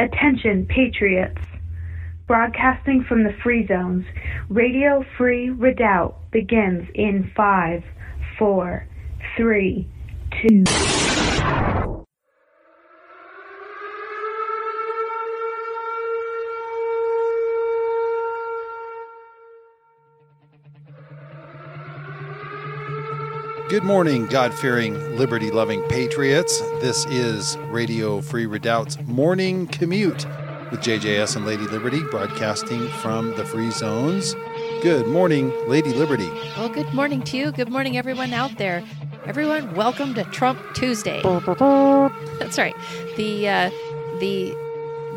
Attention, Patriots! Broadcasting from the Free Zones, Radio Free Redoubt begins in five, four, three, two. Good morning, God fearing, liberty loving patriots. This is Radio Free Redoubt's morning commute with JJS and Lady Liberty, broadcasting from the Free Zones. Good morning, Lady Liberty. Well, good morning to you. Good morning, everyone out there. Everyone, welcome to Trump Tuesday. That's right. The uh, the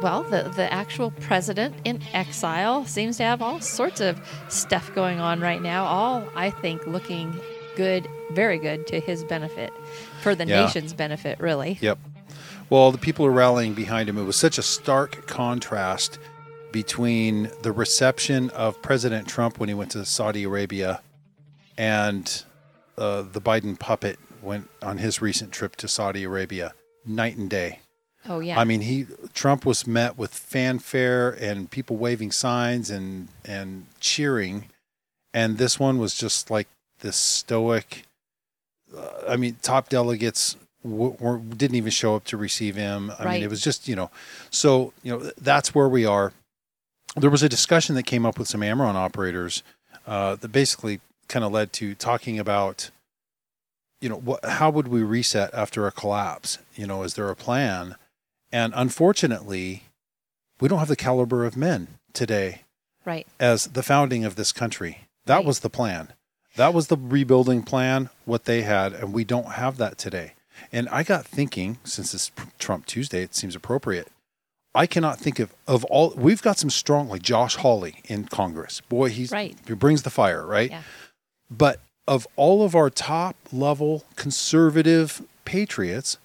well, the the actual president in exile seems to have all sorts of stuff going on right now. All I think looking good, very good to his benefit, for the Yeah. nation's benefit, really. Yep. Well, the people are rallying behind him. It was such a stark contrast between the reception of President Trump when he went to Saudi Arabia and uh, the Biden puppet went on his recent trip to Saudi Arabia. Night and day. Oh yeah. I mean, he Trump was met with fanfare and people waving signs and and cheering, and this one was just like this stoic. Uh, I mean, top delegates w- were, didn't even show up to receive him. I mean, it was just you know, so you know that's where we are. There was a discussion that came up with some AmRRON operators uh, that basically kind of led to talking about you know what how would we reset after a collapse you know is there a plan and unfortunately we don't have the caliber of men today right. as the founding of this country that Right. was the plan that was the rebuilding plan what they had and we don't have that today and i got thinking since it's trump tuesday it seems appropriate i cannot think of of all we've got some strong like josh hawley in congress boy he's Right. he brings the fire right Yeah. but of all of our top level conservative patriots,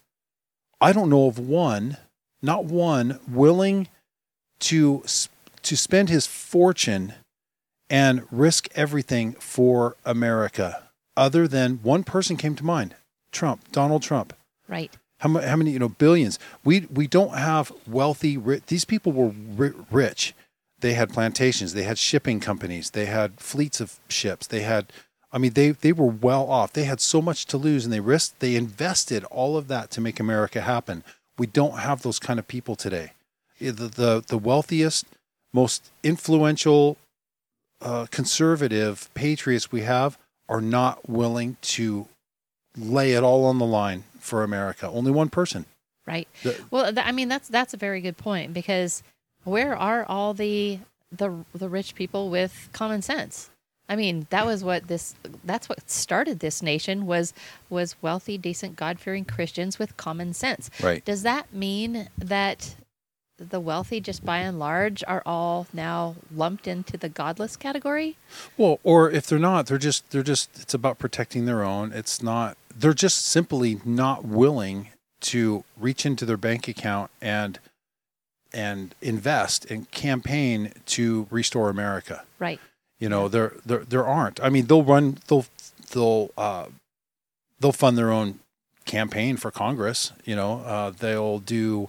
I don't know of one, not one, willing to to spend his fortune and risk everything for America. Other than one person came to mind, Trump, Donald Trump. Right. How, how many, you know, billions? We we don't have wealthy. Ri- these people were ri- rich. They had plantations. They had shipping companies. They had fleets of ships. They had, I mean, they they were well off. They had so much to lose, and they risked. They invested all of that to make America happen. We don't have those kind of people today. The the, the wealthiest, most influential, uh, conservative patriots we have are not willing to lay it all on the line for America. Only one person. Right. The- well, th- I mean that's that's a very good point because where are all the the the rich people with common sense? I mean, that was what this that's what started this nation was was wealthy, decent, God-fearing Christians with common sense. Right. Does that mean that the wealthy just by and large are all now lumped into the godless category? Well, or if they're not, they're just they're just it's about protecting their own. It's not they're just simply not willing to reach into their bank account and and invest and campaign to restore America. Right. You know, there there there aren't. I mean, they'll run they'll they'll uh they'll fund their own campaign for Congress, you know. Uh they'll do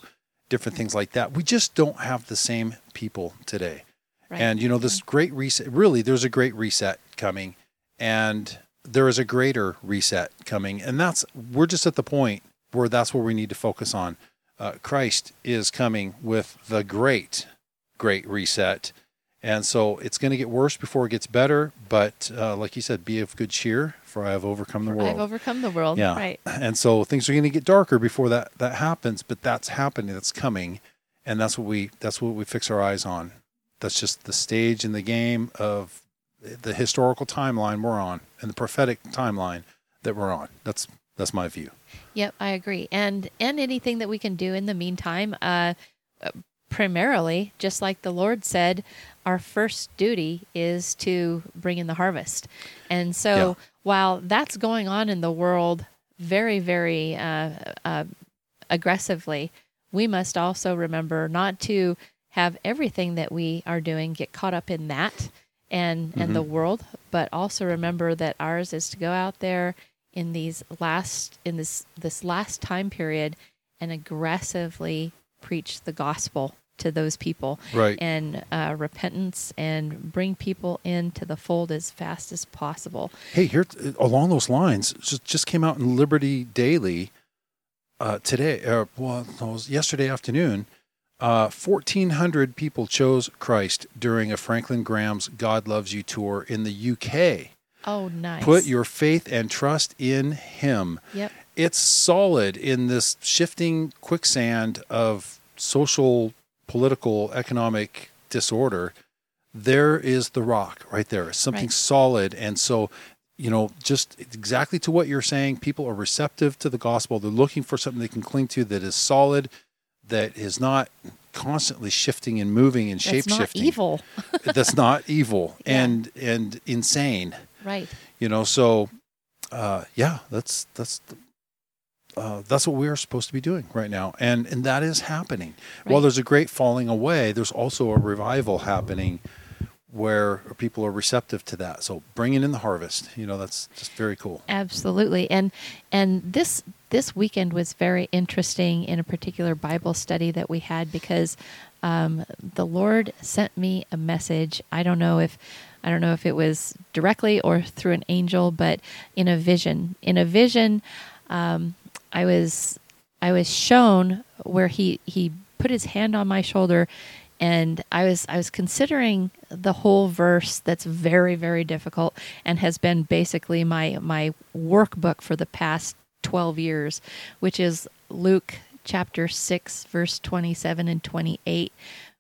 different things like that. We just don't have the same people today. Right. And you know, this great reset really there's a great reset coming and there is a greater reset coming and that's we're just at the point where that's where we need to focus on. Uh, Christ is coming with the great great reset. And so it's going to get worse before it gets better, but uh, like you said, be of good cheer, for I have overcome the world. I've overcome the world. Yeah. Right. And so things are going to get darker before that that happens, but that's happening, that's coming, and that's what we that's what we fix our eyes on. That's just the stage in the game of the historical timeline we're on and the prophetic timeline that we're on. That's that's my view. Yep, I agree. And and anything that we can do in the meantime, uh, uh, primarily, just like the Lord said, our first duty is to bring in the harvest. And so, Yeah. while that's going on in the world very, very uh, uh, aggressively, we must also remember not to have everything that we are doing get caught up in that and and the world, but also remember that ours is to go out there in these last in this this last time period and aggressively preach the gospel to those people Right. and uh, repentance and bring people into the fold as fast as possible. Hey, here along those lines, just just came out in Liberty Daily uh, today. Uh, well, yesterday afternoon. Uh, Fourteen hundred people chose Christ during a Franklin Graham's "God Loves You" tour in the UK. Oh, nice. Put your faith and trust in Him. Yep. It's solid in this shifting quicksand of social, political, economic disorder. There is the rock right there, something Right. solid. And so, you know, just exactly to what you're saying, people are receptive to the gospel. They're looking for something they can cling to that is solid, that is not constantly shifting and moving and shape shifting. evil. That's not evil Yeah. and and insane right. you know so uh yeah that's that's uh, that's what we're supposed to be doing right now and and that is happening while there's a great falling away there's also a revival happening where people are receptive to that so bringing in the harvest you know that's just very cool Absolutely. And and this this weekend was very interesting in a particular Bible study that we had because um, the Lord sent me a message. I don't know if I don't know if it was directly or through an angel, but in a vision. In a vision, um, I was I was shown where he he put his hand on my shoulder and I was I was considering the whole verse that's very very difficult and has been basically my my workbook for the past 12 years which is Luke chapter 6 verse 27 and 28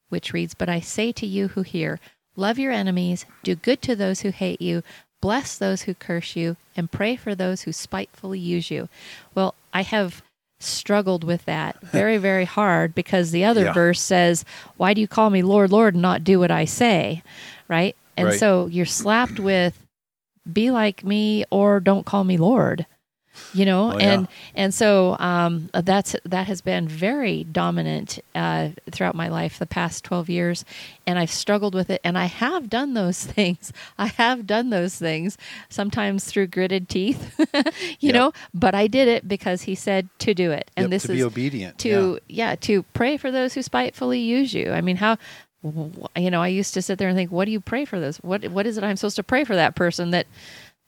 which reads but I say to you who hear love your enemies do good to those who hate you bless those who curse you and pray for those who spitefully use you well I have struggled with that very very hard because the other Yeah. verse says why do you call me lord lord and not do what i say right and Right. so you're slapped with be like me or don't call me lord you know Oh, yeah. and and so um, that's that has been very dominant uh, throughout my life the past 12 years and i've struggled with it and i have done those things i have done those things sometimes through gritted teeth you Yep. know but i did it because he said to do it and Yep, this to is be obedient to yeah. to pray for those who spitefully use you i mean how you know i used to sit there and think what do you pray for those what what is it i'm supposed to pray for that person that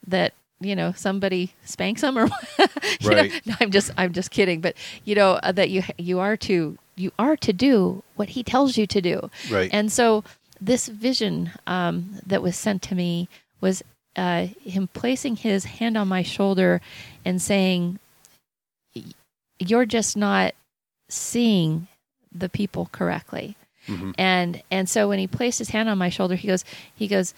that you know somebody spanks them or you know, no, i'm just i'm just kidding. But you know uh, that you you are to you are to do what he tells you to do. Right. And so this vision um, that was sent to me was uh, him placing his hand on my shoulder and saying, "You're just not seeing the people correctly." Mhm. And and so when he placed his hand on my shoulder, he goes, he goes,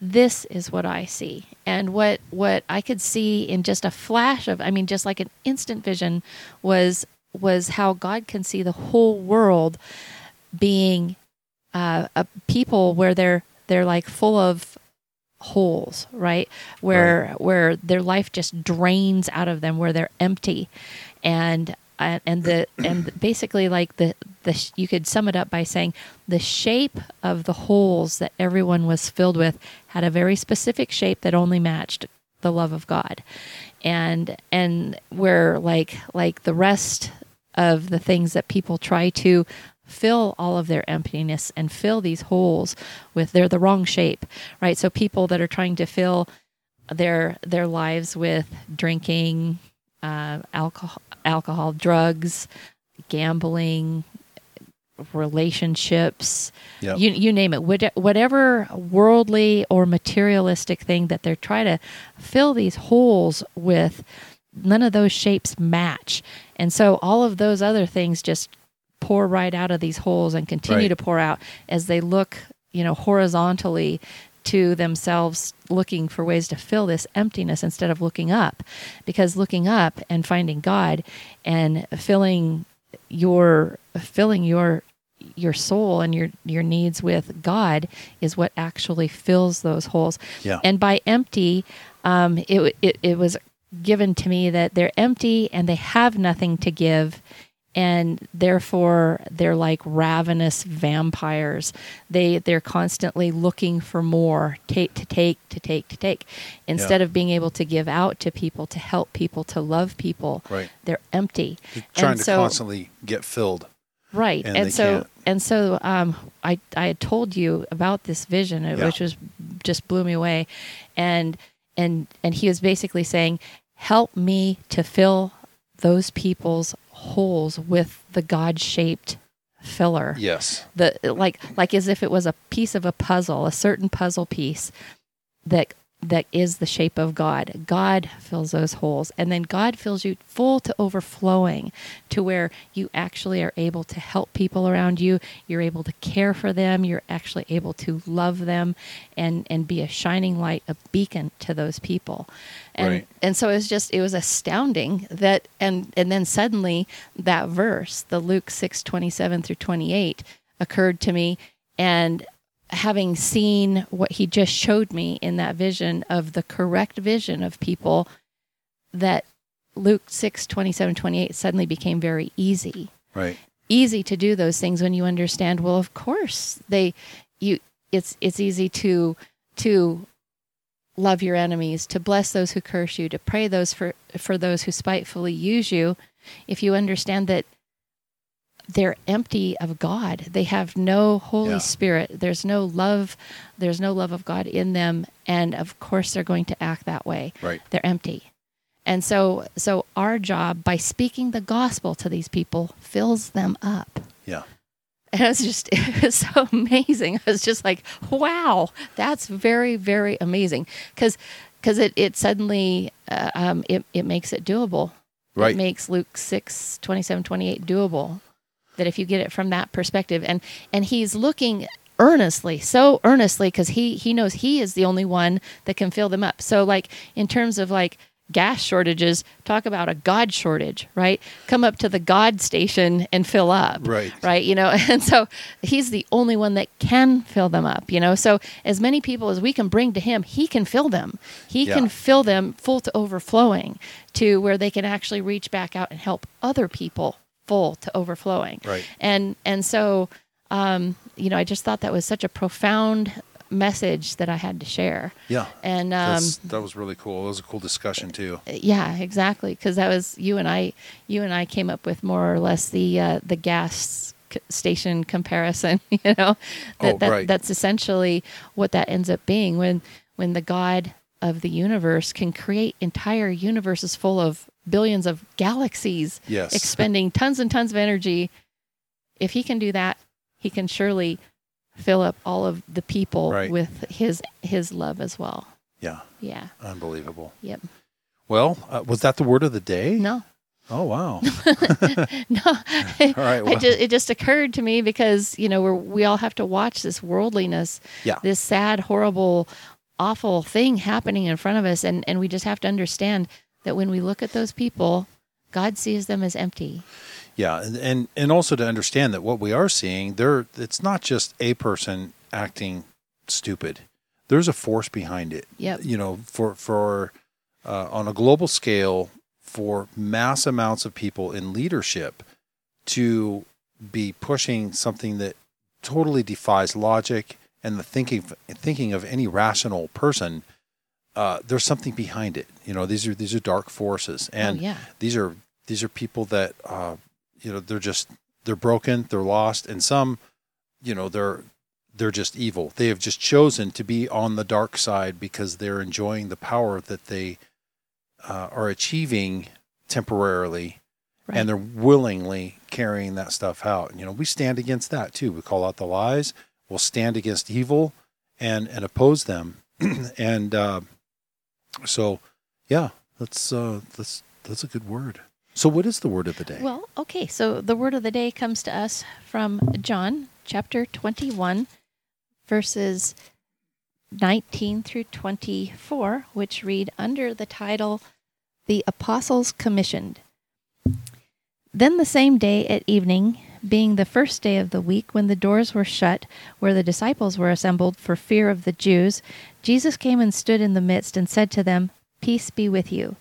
"This is what I see." And what what I could see in just a flash of, I mean, just like an instant vision, was was how God can see the whole world being uh, a people where they're they're like full of holes, right? Where where their life just drains out of them, where they're empty, and uh, and the and basically like the the you could sum it up by saying the shape of the holes that everyone was filled with had a very specific shape that only matched the love of God, and and where like like the rest of the things that people try to fill all of their emptiness and fill these holes with they're the wrong shape right? So people that are trying to fill their their lives with drinking uh, alcohol alcohol drugs gambling relationships Yep. you you name it whatever worldly or materialistic thing that they're trying to fill these holes with none of those shapes match and so all of those other things just pour right out of these holes and continue Right. to pour out as they look you know horizontally to themselves looking for ways to fill this emptiness instead of looking up. Because looking up and finding god and filling your filling your your soul and your your needs with god is what actually fills those holes. Yeah. and by empty um, it, it it was given to me that they're empty and they have nothing to give and therefore they're like ravenous vampires they they're constantly looking for more take to take to take to take instead of being able to give out to people to help people to love people Right. they're empty You're trying And to so- constantly get filled Right. And And, they so can't. and so um I I had told you about this vision uh, Yeah. which was just blew me away and and and he was basically saying help me to fill those people's holes with the god-shaped filler. Yes. The like like as if it was a piece of a puzzle, a certain puzzle piece that that is the shape of God. God fills those holes and then God fills you full to overflowing to where you actually are able to help people around you, you're able to care for them, you're actually able to love them and and be a shining light, a beacon to those people. And Right. and so it was just it was astounding that and and then suddenly that verse, the Luke 6:27 through 28 occurred to me and having seen what he just showed me in that vision of the correct vision of people that Luke 6 27 28 suddenly became very easy Right. easy to do those things when you understand well of course they you it's it's easy to to love your enemies to bless those who curse you to pray those for for those who spitefully use you if you understand that they're empty of God. They have no holy Yeah. spirit. There's no love. There's no love of God in them. And of course they're going to act that way. Right. they're empty. And so so our job by speaking the gospel to these people fills them up. Yeah. and it was just it was so amazing. I was just like wow that's very very amazing. Because because it, it suddenly uh, um, it, it makes it doable. Right. it makes luke 6 27 28 doable that if you get it from that perspective. And and he's looking earnestly so earnestly because he he knows he is the only one that can fill them up. So like in terms of like gas shortages talk about a god shortage right? Come up to the god station and fill up Right. right? You know and so he's the only one that can fill them up you know? So as many people as we can bring to him he can fill them. He Yeah. can fill them full to overflowing to where they can actually reach back out and help other people full to overflowing Right. and and so um you know i just thought that was such a profound message that i had to share Yeah. and um that was really cool. It was a cool discussion too. yeah exactly because that was you and i you and i came up with more or less the uh, the gas c- station comparison you know that, Oh, that right. that's essentially what that ends up being when when the god of the universe can create entire universes full of billions of galaxies Yes. expending tons and tons of energy if he can do that he can surely fill up all of the people Right. with his his love as well yeah. yeah Unbelievable. yep Well, uh, was that the word of the day? no Oh wow. no, All right. Well, just, it just occurred to me because you know we're, we all have to watch this worldliness, Yeah. this sad, horrible, awful thing happening in front of us, and and we just have to understand that when we look at those people, God sees them as empty. Yeah, and, and and also to understand that what we are seeing there, it's not just a person acting stupid. There's a force behind it. Yep. You know, for for uh, on a global scale, for mass amounts of people in leadership to be pushing something that totally defies logic and the thinking thinking of any rational person. Uh, there's something behind it. You know, these are these are dark forces, and oh yeah, these are these are people that uh, you know they're just they're broken they're lost and some you know they're they're just evil. They have just chosen to be on the dark side because they're enjoying the power that they uh, are achieving temporarily right. and they're willingly carrying that stuff out. You know we stand against that too. We call out the lies. We'll stand against evil and and oppose them. And uh, so yeah that's uh that's that's a good word so what is the word of the day Well, okay. So the word of the day comes to us from John chapter 21, verses 19 through 24, which read under the title, The Apostles Commissioned. Then the same day at evening, being the first day of the week, when the doors were shut, where the disciples were assembled for fear of the Jews, Jesus came and stood in the midst and said to them, Peace be with you.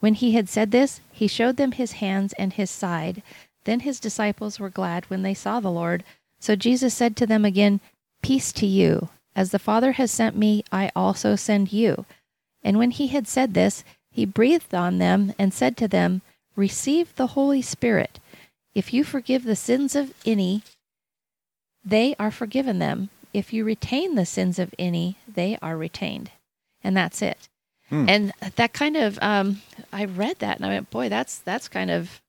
When he had said this, he showed them his hands and his side. Then his disciples were glad when they saw the Lord. So Jesus said to them again, Peace to you. As the Father has sent me, I also send you. And when he had said this, he breathed on them and said to them, Receive the Holy Spirit. If you forgive the sins of any, they are forgiven them. If you retain the sins of any, they are retained. And that's it. Hmm. And that kind of, um, I read that and I went, boy, that's that's kind of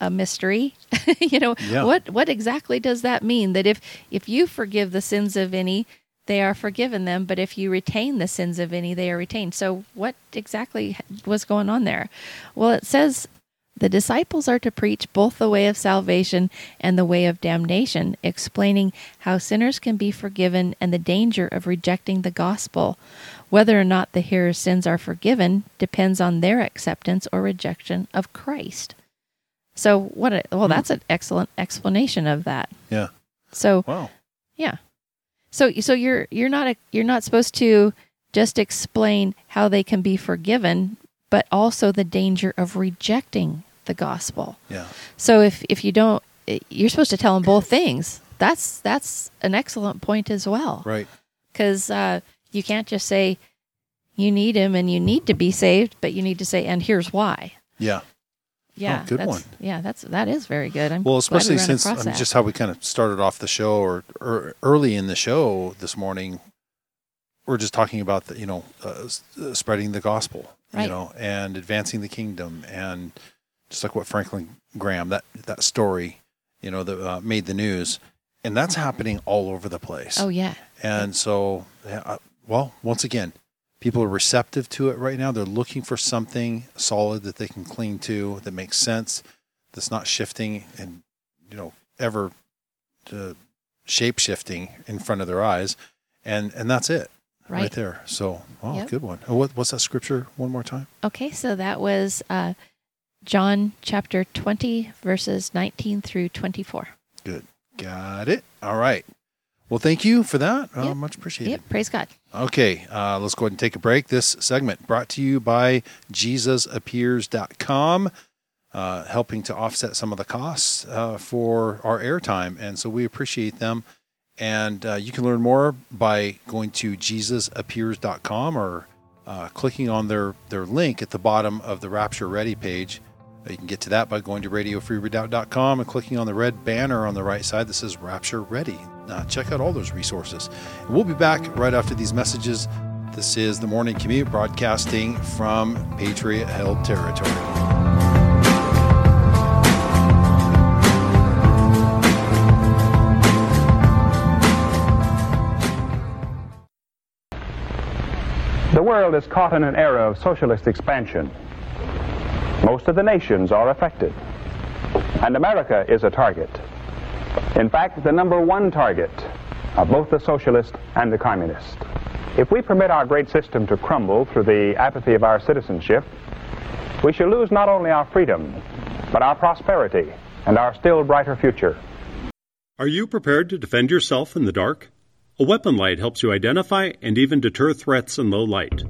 a mystery. you know, Yeah. what what exactly does that mean? That if if you forgive the sins of any, they are forgiven them, but if you retain the sins of any, they are retained. So what exactly was going on there? Well, it says the disciples are to preach both the way of salvation and the way of damnation, explaining how sinners can be forgiven and the danger of rejecting the gospel. Whether or not the hearer's sins are forgiven depends on their acceptance or rejection of Christ. So what a, well that's an excellent explanation of that. Yeah. So Wow. yeah. So so you're you're not a, you're not supposed to just explain how they can be forgiven, but also the danger of rejecting the gospel. Yeah. So if if you don't you're supposed to tell them both things. That's that's an excellent point as well. Right. Cuz uh you can't just say you need him and you need to be saved, but you need to say and here's why. Yeah. Yeah. Oh, good that's, one. Yeah, that's that is very good. I'm Well, glad we especially since I mean, just how we kind of started off the show or, or early in the show this morning, we're just talking about the, you know, uh, uh, spreading the gospel, Right. you know, and advancing the kingdom. And just like what Franklin Graham, that, that story, you know, that uh, made the news. And that's happening all over the place. Oh yeah. And so, yeah, uh, well, once again, people are receptive to it right now. They're looking for something solid that they can cling to that makes sense, that's not shifting and, you know, ever uh, shape shifting in front of their eyes. And, and that's it right, Right. there. So, wow, Yep. good one. Oh, what, what's that scripture one more time? Okay, so that was uh, John chapter 20, verses 19 through 24. Good. Got it. All right. Well, thank you for that. Uh, much appreciated. Yep, praise God. Okay, uh, let's go ahead and take a break. This segment brought to you by JesusAppears.com, uh, helping to offset some of the costs uh, for our airtime. And so we appreciate them. And uh, you can learn more by going to JesusAppears.com or uh, clicking on their, their link at the bottom of the Rapture Ready page. Uh, You can get to that by going to RadioFreeRedoubt.com and clicking on the red banner on the right side that says Rapture Ready. Uh, check out all those resources. And we'll be back right after these messages. This is the Morning Commute broadcasting from Patriot held territory. The world is caught in an era of socialist expansion. Most of the nations are affected. And America is a target. In fact, the number one target of both the socialist and the communist. If we permit our great system to crumble through the apathy of our citizenship, we shall lose not only our freedom, but our prosperity and our still brighter future. Are you prepared to defend yourself in the dark? A weapon light helps you identify and even deter threats in low light.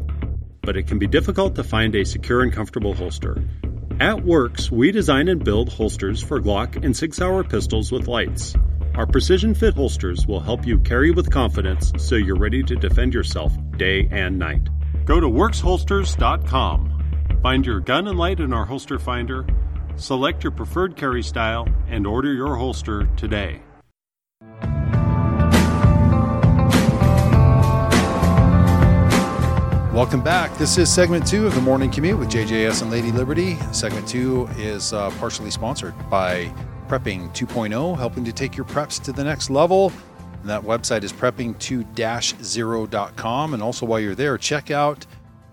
But it can be difficult to find a secure and comfortable holster. At Works, we design and build holsters for Glock and Sig Sauer pistols with lights. Our precision fit holsters will help you carry with confidence so you're ready to defend yourself day and night. Go to worksholsters.com. Find your gun and light in our holster finder, select your preferred carry style, and order your holster today. Welcome back. This is segment two of the Morning Commute with JJS and Lady Liberty. Segment two is uh, partially sponsored by Prepping 2.0, helping to take your preps to the next level. And that website is prepping2-0.com. And also, while you're there, check out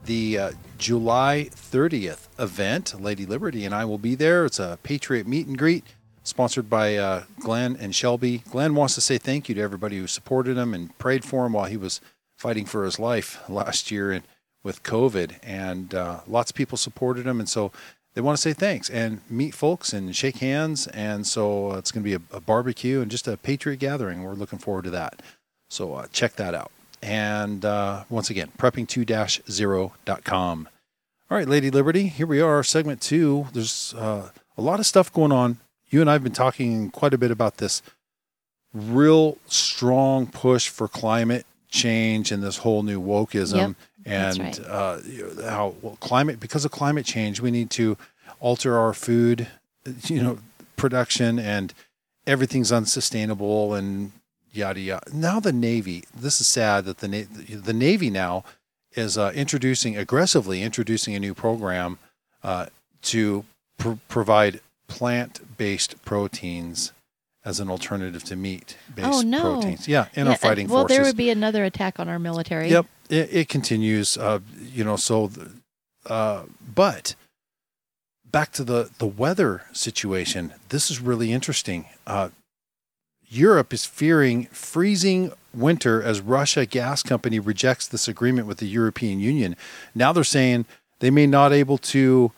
the uh, July 30th event. Lady Liberty and I will be there. It's a Patriot meet and greet sponsored by uh, Glenn and Shelby. Glenn wants to say thank you to everybody who supported him and prayed for him while he was fighting for his life last year and with COVID. And uh, lots of people supported him. And so they want to say thanks and meet folks and shake hands. And so uh, it's going to be a, a barbecue and just a Patriot gathering. We're looking forward to that. So uh, check that out. And uh, once again, prepping2-0.com. All right, Lady Liberty, here we are, segment two. There's uh, a lot of stuff going on. You and I have been talking quite a bit about this real strong push for climate change and this whole new wokeism. Yep, and right. uh, how well, climate, because of climate change, we need to alter our food, you know, production and everything's unsustainable and yada yada. Now the Navy. This is sad that the Na- the Navy now is uh, introducing aggressively introducing a new program uh, to pr- provide plant-based proteins as an alternative to meat-based Oh, no. proteins. Yeah, in Yeah, our fighting well, forces. there would be another attack on our military. Yep, it, it continues. Uh, you know, so, uh, but back to the the weather situation. This is really interesting. Uh, Europe is fearing freezing winter as Russia gas company rejects this agreement with the European Union. Now they're saying they may not able to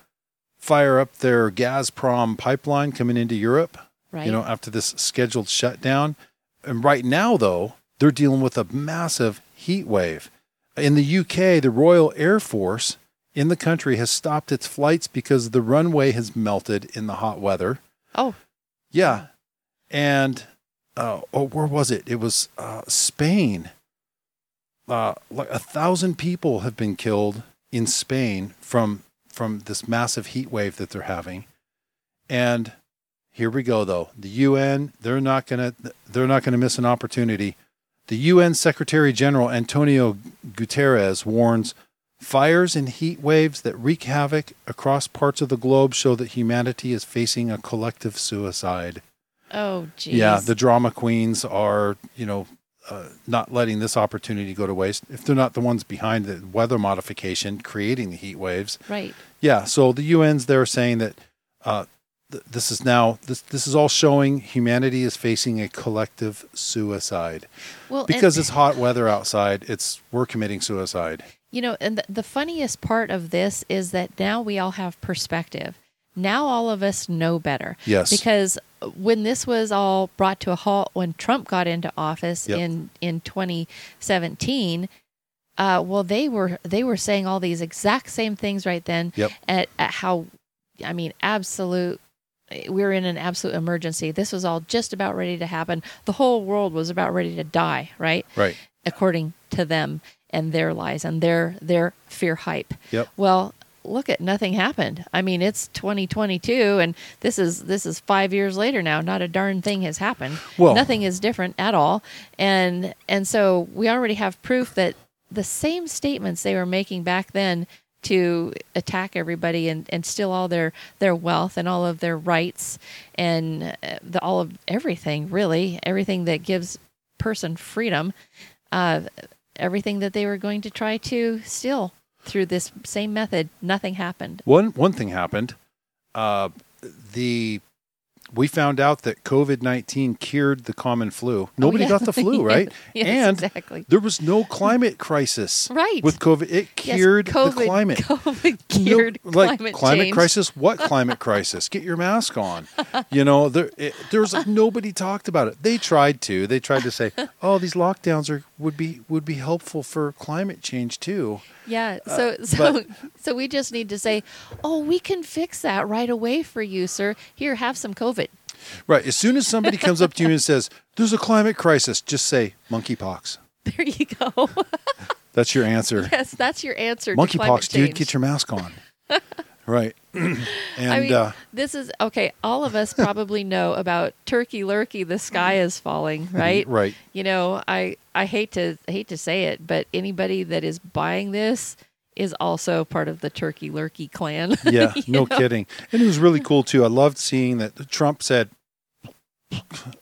fire up their Gazprom pipeline coming into Europe Right. you know, after this scheduled shutdown. And right now, though, they're dealing with a massive heat wave. In the UK, the Royal Air Force in the country has stopped its flights because the runway has melted in the hot weather. oh, Yeah. And, uh, oh, where was it? It was uh, Spain. Uh, like a thousand people have been killed in Spain from from this massive heat wave that they're having. And here we go though. The UN, they're not going to they're not going to miss an opportunity. The UN Secretary General Antonio Guterres warns fires and heat waves that wreak havoc across parts of the globe show that humanity is facing a collective suicide. oh, geez. Yeah, the drama queens are, you know, uh, not letting this opportunity go to waste. If they're not the ones behind the weather modification creating the heat waves, right. yeah. So the UN's there saying that uh, th- this is now this this is all showing humanity is facing a collective suicide Well, because and, it's hot weather outside. It's we're committing suicide. you know, and the, the funniest part of this is that now we all have perspective. Now all of us know better. Yes. Because when this was all brought to a halt when Trump got into office Yep. in in 2017, uh, well they were they were saying all these exact same things right then Yep. at, at how I mean absolute we were in an absolute emergency. This was all just about ready to happen. The whole world was about ready to die, right? Right. according to them and their lies and their their fear hype. Yep. Well, look at nothing happened. I mean, it's 2022 and this is this is 5 years later now. Not a darn thing has happened. Well- nothing is different at all. And and so we already have proof that the same statements they were making back then to attack everybody and, and steal all their, their wealth and all of their rights and uh, the, all of everything really. Everything that gives person freedom uh, everything that they were going to try to steal through this same method. Nothing happened. One one thing happened. Uh, the we found out that COVID nineteen cured the common flu. Nobody Oh, yeah. got the flu, right? yes and exactly there was no climate crisis. Right. With COVID, it Yes, cured COVID, the climate. COVID cured No- like climate, change. crisis. What climate crisis? Get your mask on. You know, there it, there was like nobody talked about it. They tried to. They tried to say, "Oh, these lockdowns are would be would be helpful for climate change too." Yeah. So so Uh, but- so we just need to say, oh, we can fix that right away for you, sir. Here, have some COVID. Right. As soon as somebody comes up to you and says, "There's a climate crisis," just say monkeypox. There you go. That's your answer. yes, that's your answer. Monkeypox, dude. Get your mask on. right. and I mean, uh, this is okay. All of us probably know about turkey lurkey. The sky is falling, right? right. You know, I I hate to hate to say it, but anybody that is buying this is also part of the turkey lurkey clan. Yeah, no know? kidding. And it was really cool too. I loved seeing that Trump said,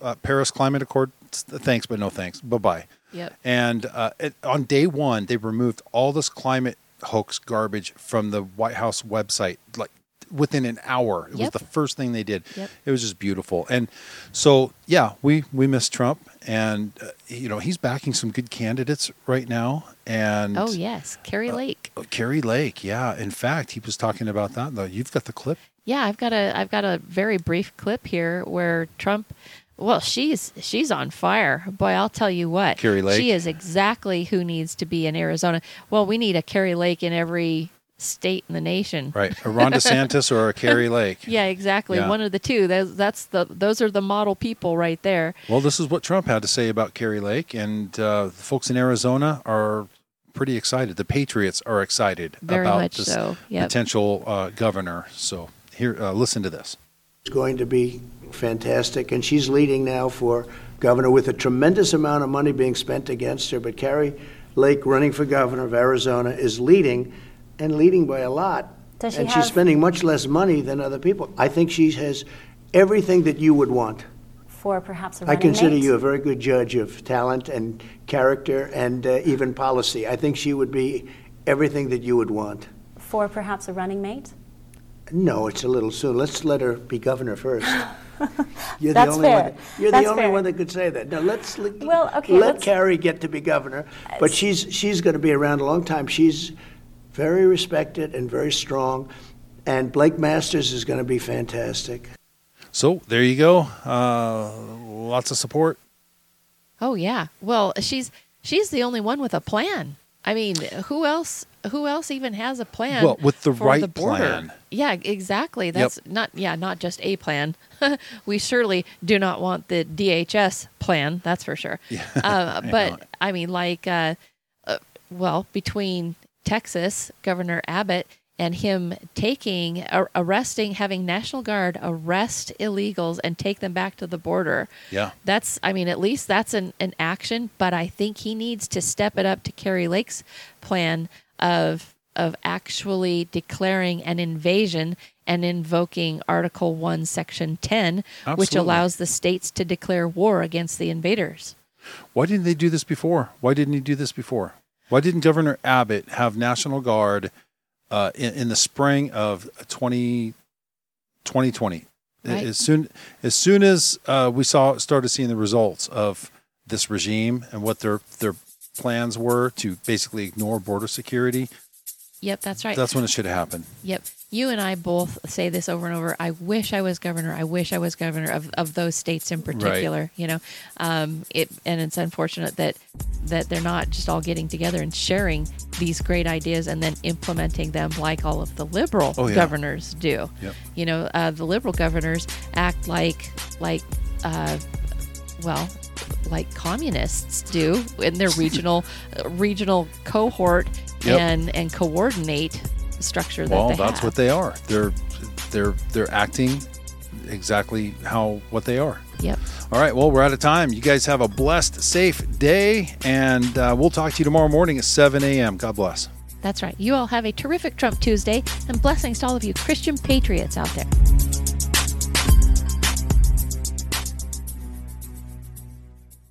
uh, "Paris Climate Accord, thanks, but no thanks. Bye bye." Yep. And uh, it, on day one, they removed all this climate hoax garbage from the White House website, like within an hour. It Yep. was the first thing they did. Yep. It was just beautiful. And so, yeah, we we miss Trump, and uh, you know he's backing some good candidates right now. And Oh yes, Kari Lake. Oh, Kari Lake, yeah. In fact, he was talking about that. Though you've got the clip. Yeah, I've got a I've got a very brief clip here where Trump well, she's she's on fire. Boy, I'll tell you what. Kari Lake? She is exactly who needs to be in Arizona. Well, we need a Kari Lake in every state in the nation. Right, a Ron DeSantis or a Kari Lake. Yeah, exactly. Yeah. One of the two. Those that's the those are the model people right there. Well, this is what Trump had to say about Kari Lake, and uh, the folks in Arizona are pretty excited. The Patriots are excited Very about much this so. Yep. potential uh, governor. So here, uh, listen to this. It's going to be fantastic, and she's leading now for governor with a tremendous amount of money being spent against her. But Kari Lake, running for governor of Arizona, is leading, and leading by a lot. Does she and have- she's spending much less money than other people. I think she has everything that you would want. For perhaps a running mate. I consider mate? you a very good judge of talent and character and uh, even policy. I think she would be everything that you would want. For perhaps a running mate? No, it's a little soon. Let's let her be governor first. You're That's the only fair. one. You're That's the only fair. one that could say that. Now let's let, Well, okay, let let's- Kari get to be governor, but she's she's going to be around a long time. She's very respected and very strong, and Blake Masters is going to be fantastic. So there you go. Uh, lots of support. Oh yeah. Well, she's she's the only one with a plan. I mean, who else? Who else even has a plan? Well, with the right the plan. Yeah, exactly. That's not. Yeah, not just a plan. we surely do not want the DHS plan. That's for sure. Yeah, Uh, but know. I mean, like, uh, uh, well, between Texas Governor Abbott and him taking, ar- arresting, having National Guard arrest illegals and take them back to the border. Yeah. That's, I mean, at least that's an, an action, but I think he needs to step it up to Kari Lake's plan of of actually declaring an invasion and invoking Article 1, Section 10, which allows the states to declare war against the invaders. Why didn't they do this before? Why didn't he do this before? Why didn't Governor Abbott have National Guard uh, in, in the spring of 20, 2020? Right. As soon as soon as uh, we saw started seeing the results of this regime and what their their plans were to basically ignore border security, Yep, that's right. that's when it should have happened. Yep. You and I both say this over and over. I wish I was governor. I wish I was governor of, of those states in particular. You know, um, it and it's unfortunate that that they're not just all getting together and sharing these great ideas and then implementing them like all of the liberal Oh, yeah. governors do. Yep. You know, uh, the liberal governors act like like uh, well like communists do in their regional regional cohort Yep. and and coordinate structure that Well, they that's have. what they are. They're they're they're acting exactly how what they are. Yep. All right. Well, we're out of time. You guys have a blessed, safe day, and uh, we'll talk to you tomorrow morning at 7 a.m. God bless. That's right. You all have a terrific Trump Tuesday and blessings to all of you Christian patriots out there.